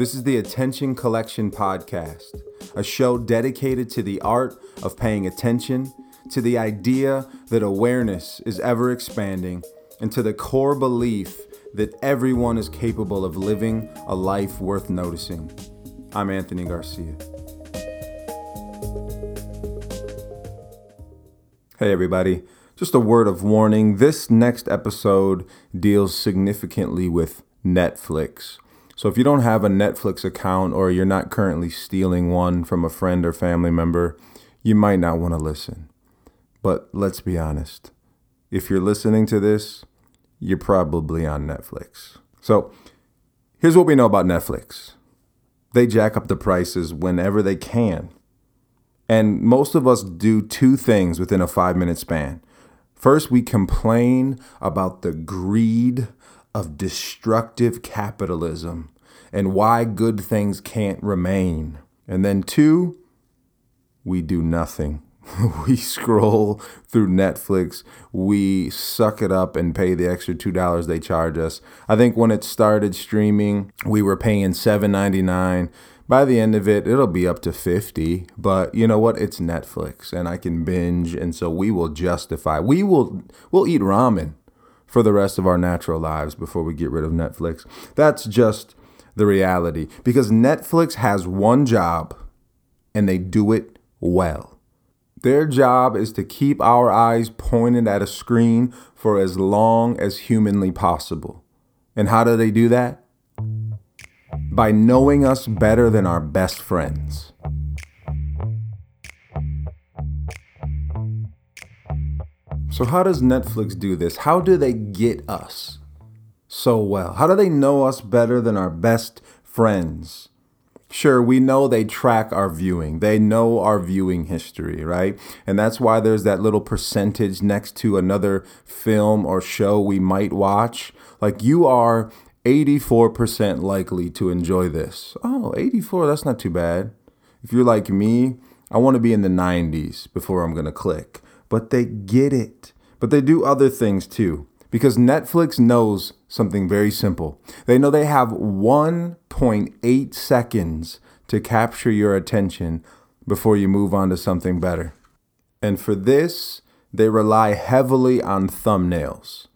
This is the Attention Collection Podcast, a show dedicated to the art of paying attention, to the idea that awareness is ever expanding, and to the core belief that everyone is capable of living a life worth noticing. I'm Anthony Garcia. Hey, everybody. Just a word of warning this next episode deals significantly with Netflix. So if you don't have a Netflix account or you're not currently stealing one from a friend or family member, you might not want to listen. But let's be honest. If you're listening to this, you're probably on Netflix. So here's what we know about Netflix they jack up the prices whenever they can. And most of us do two things within a five minute span. First, we complain about the greed of destructive capitalism and why good things can't remain. And then, two, we do nothing. we scroll through Netflix, we suck it up and pay the extra $2 they charge us. I think when it started streaming, we were paying $7.99. By the end of it, it'll be up to 50, but you know what? It's Netflix and I can binge and so we will justify. We will we'll eat ramen for the rest of our natural lives before we get rid of Netflix. That's just the reality because Netflix has one job and they do it well. Their job is to keep our eyes pointed at a screen for as long as humanly possible. And how do they do that? By knowing us better than our best friends. So, how does Netflix do this? How do they get us so well? How do they know us better than our best friends? Sure, we know they track our viewing. They know our viewing history, right? And that's why there's that little percentage next to another film or show we might watch. Like you are 84% likely to enjoy this. Oh, 84, that's not too bad. If you're like me, I want to be in the 90s before I'm going to click but they get it. But they do other things too, because Netflix knows something very simple. They know they have 1.8 seconds to capture your attention before you move on to something better. And for this, they rely heavily on thumbnails.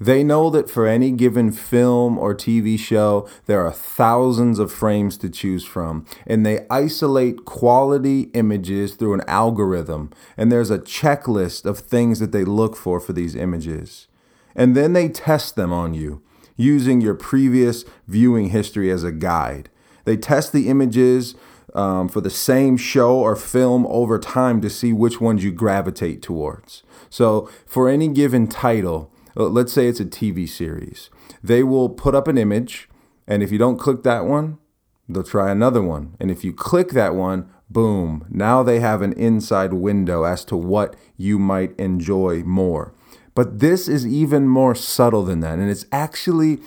They know that for any given film or TV show, there are thousands of frames to choose from, and they isolate quality images through an algorithm, and there's a checklist of things that they look for for these images. And then they test them on you using your previous viewing history as a guide. They test the images um, for the same show or film over time to see which ones you gravitate towards. So, for any given title, Uh, let's say it's a TV series. They will put up an image, and if you don't click that one, they'll try another one. And if you click that one, boom, now they have an inside window as to what you might enjoy more. But this is even more subtle than that, and it's actually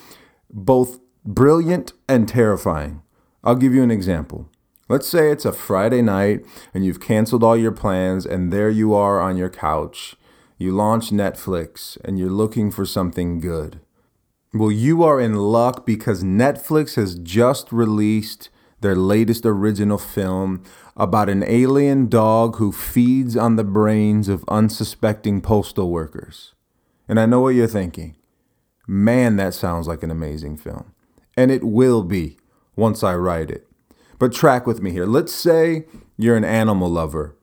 both brilliant and terrifying. I'll give you an example. Let's say it's a Friday night and you've canceled all your plans, and there you are on your couch you launch Netflix and you're looking for something good. Well, you are in luck because Netflix has just released their latest original film about an alien dog who feeds on the brains of unsuspecting postal workers. And I know what you're thinking. Man, that sounds like an amazing film. And it will be once I write it. But track with me here. Let's say you're an animal lover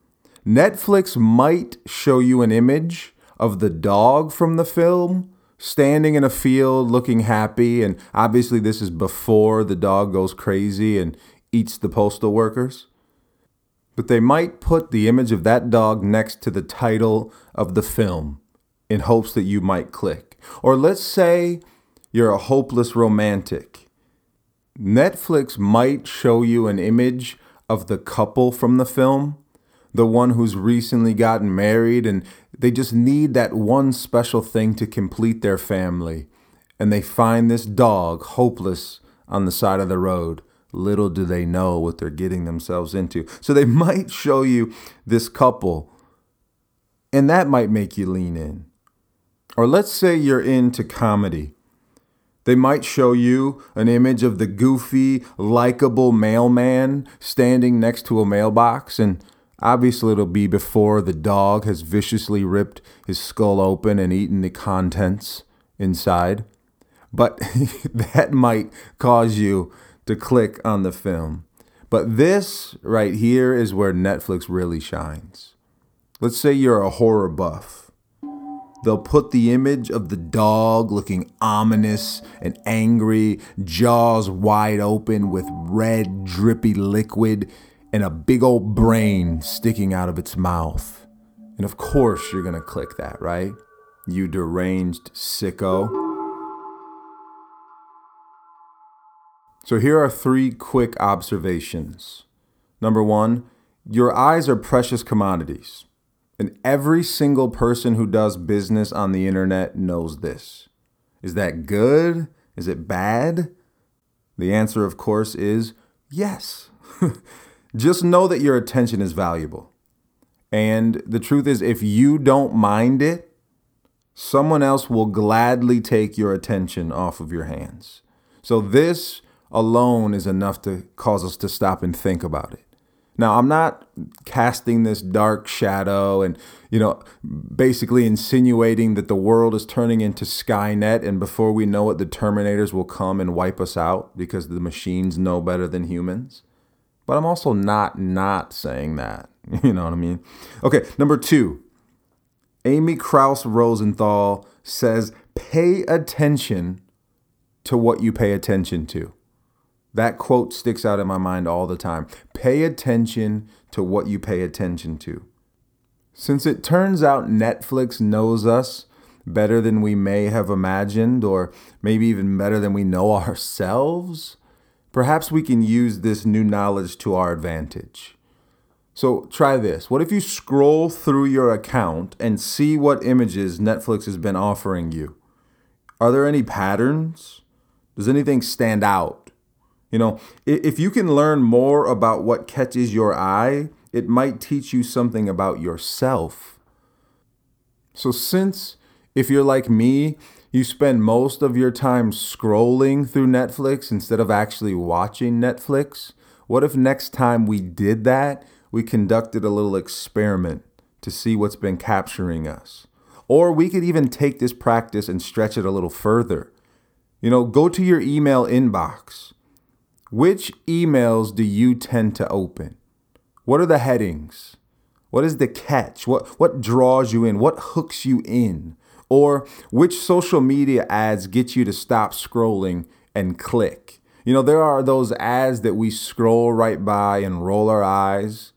Netflix might show you an image of the dog from the film standing in a field looking happy. And obviously, this is before the dog goes crazy and eats the postal workers. But they might put the image of that dog next to the title of the film in hopes that you might click. Or let's say you're a hopeless romantic. Netflix might show you an image of the couple from the film the one who's recently gotten married and they just need that one special thing to complete their family. And they find this dog hopeless on the side of the road. Little do they know what they're getting themselves into. So they might show you this couple, and that might make you lean in. Or let's say you're into comedy. They might show you an image of the goofy, likable mailman standing next to a mailbox, and obviously it'll be before the dog has viciously ripped his skull open and eaten the contents inside. But that might cause you to click on the film. But this right here is where Netflix really shines. Let's say you're a horror buff They'll put the image of the dog looking ominous and angry, jaws wide open with red, drippy liquid, and a big old brain sticking out of its mouth. And of course, you're gonna click that, right? You deranged sicko. So here are three quick observations. Number one, your eyes are precious commodities. And every single person who does business on the internet knows this. Is that good? Is it bad? The answer, of course, is yes. Just know that your attention is valuable. And the truth is, if you don't mind it, someone else will gladly take your attention off of your hands. So, this alone is enough to cause us to stop and think about it. Now, I'm not casting this dark shadow and, you know, basically insinuating that the world is turning into Skynet and before we know it, the Terminators will come and wipe us out because the machines know better than humans. But I'm also not not saying that. You know what I mean? Okay, number two. Amy Krouse Rosenthal says, pay attention to what you pay attention to. That quote sticks out in my mind all the time. Pay attention to what you pay attention to. Since it turns out Netflix knows us better than we may have imagined, or maybe even better than we know ourselves, perhaps we can use this new knowledge to our advantage. So try this. What if you scroll through your account and see what images Netflix has been offering you? Are there any patterns? Does anything stand out? You know, if you can learn more about what catches your eye, it might teach you something about yourself. So, since if you're like me, you spend most of your time scrolling through Netflix instead of actually watching Netflix, what if next time we did that, we conducted a little experiment to see what's been capturing us? Or we could even take this practice and stretch it a little further. You know, go to your email inbox which emails do you tend to open? What are the headings? What is the catch? What what draws you in? What hooks you in? Or which social media ads get you to stop scrolling and click? You know, there are those ads that we scroll right by and roll our eyes.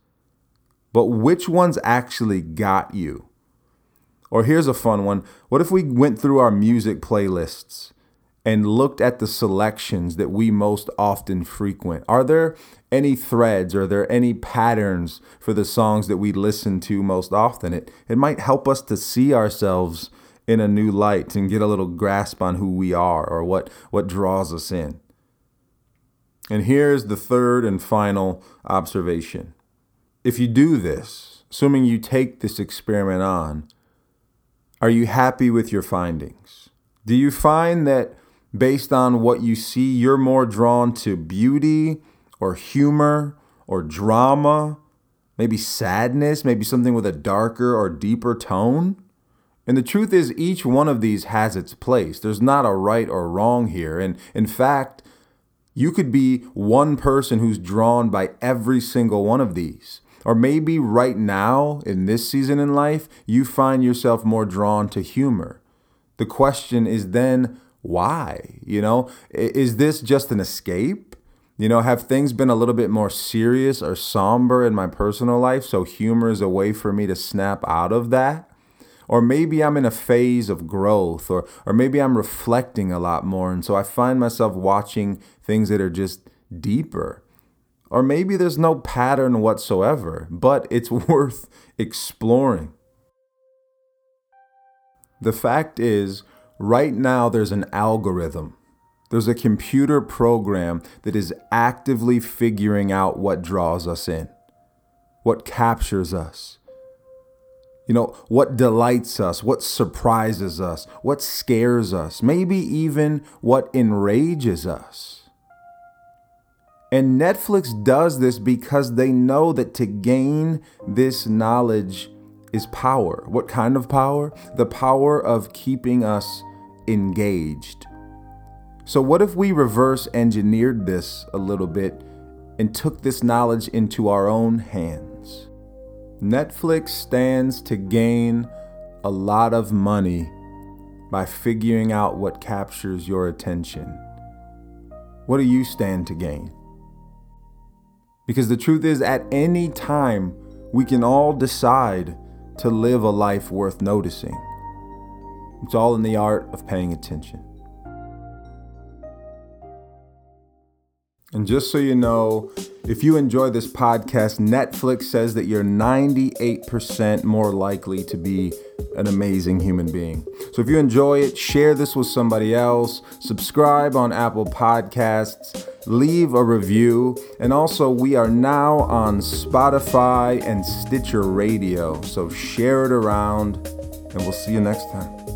But which ones actually got you? Or here's a fun one. What if we went through our music playlists and looked at the selections that we most often frequent. Are there any threads? Are there any patterns for the songs that we listen to most often? It, it might help us to see ourselves in a new light and get a little grasp on who we are or what, what draws us in. And here's the third and final observation. If you do this, assuming you take this experiment on, are you happy with your findings? Do you find that based on what you see, you're more drawn to beauty or humor or drama, maybe sadness, maybe something with a darker or deeper tone. And the truth is, each one of these has its place. There's not a right or wrong here. And in fact, you could be one person who's drawn by every single one of these. Or maybe right now, in this season in life, you find yourself more drawn to humor. The question is then, why? You know, is this just an escape? You know, have things been a little bit more serious or somber in my personal life? So humor is a way for me to snap out of that? Or maybe I'm in a phase of growth, or, or maybe I'm reflecting a lot more. And so I find myself watching things that are just deeper. Or maybe there's no pattern whatsoever, but it's worth exploring. The fact is, Right now, there's an algorithm. There's a computer program that is actively figuring out what draws us in, what captures us. You know, what delights us, what surprises us, what scares us, maybe even what enrages us. And Netflix does this because they know that to gain this knowledge is power. What kind of power? The power of keeping us engaged. So, what if we reverse engineered this a little bit and took this knowledge into our own hands? Netflix stands to gain a lot of money by figuring out what captures your attention. What do you stand to gain? Because the truth is, at any time, we can all decide to live a life worth noticing. It's all in the art of paying attention. And just so you know, if you enjoy this podcast, Netflix says that you're 98% more likely to be an amazing human being. So if you enjoy it, share this with somebody else, subscribe on Apple Podcasts, leave a review, and also we are now on Spotify and Stitcher Radio. So share it around, and we'll see you next time.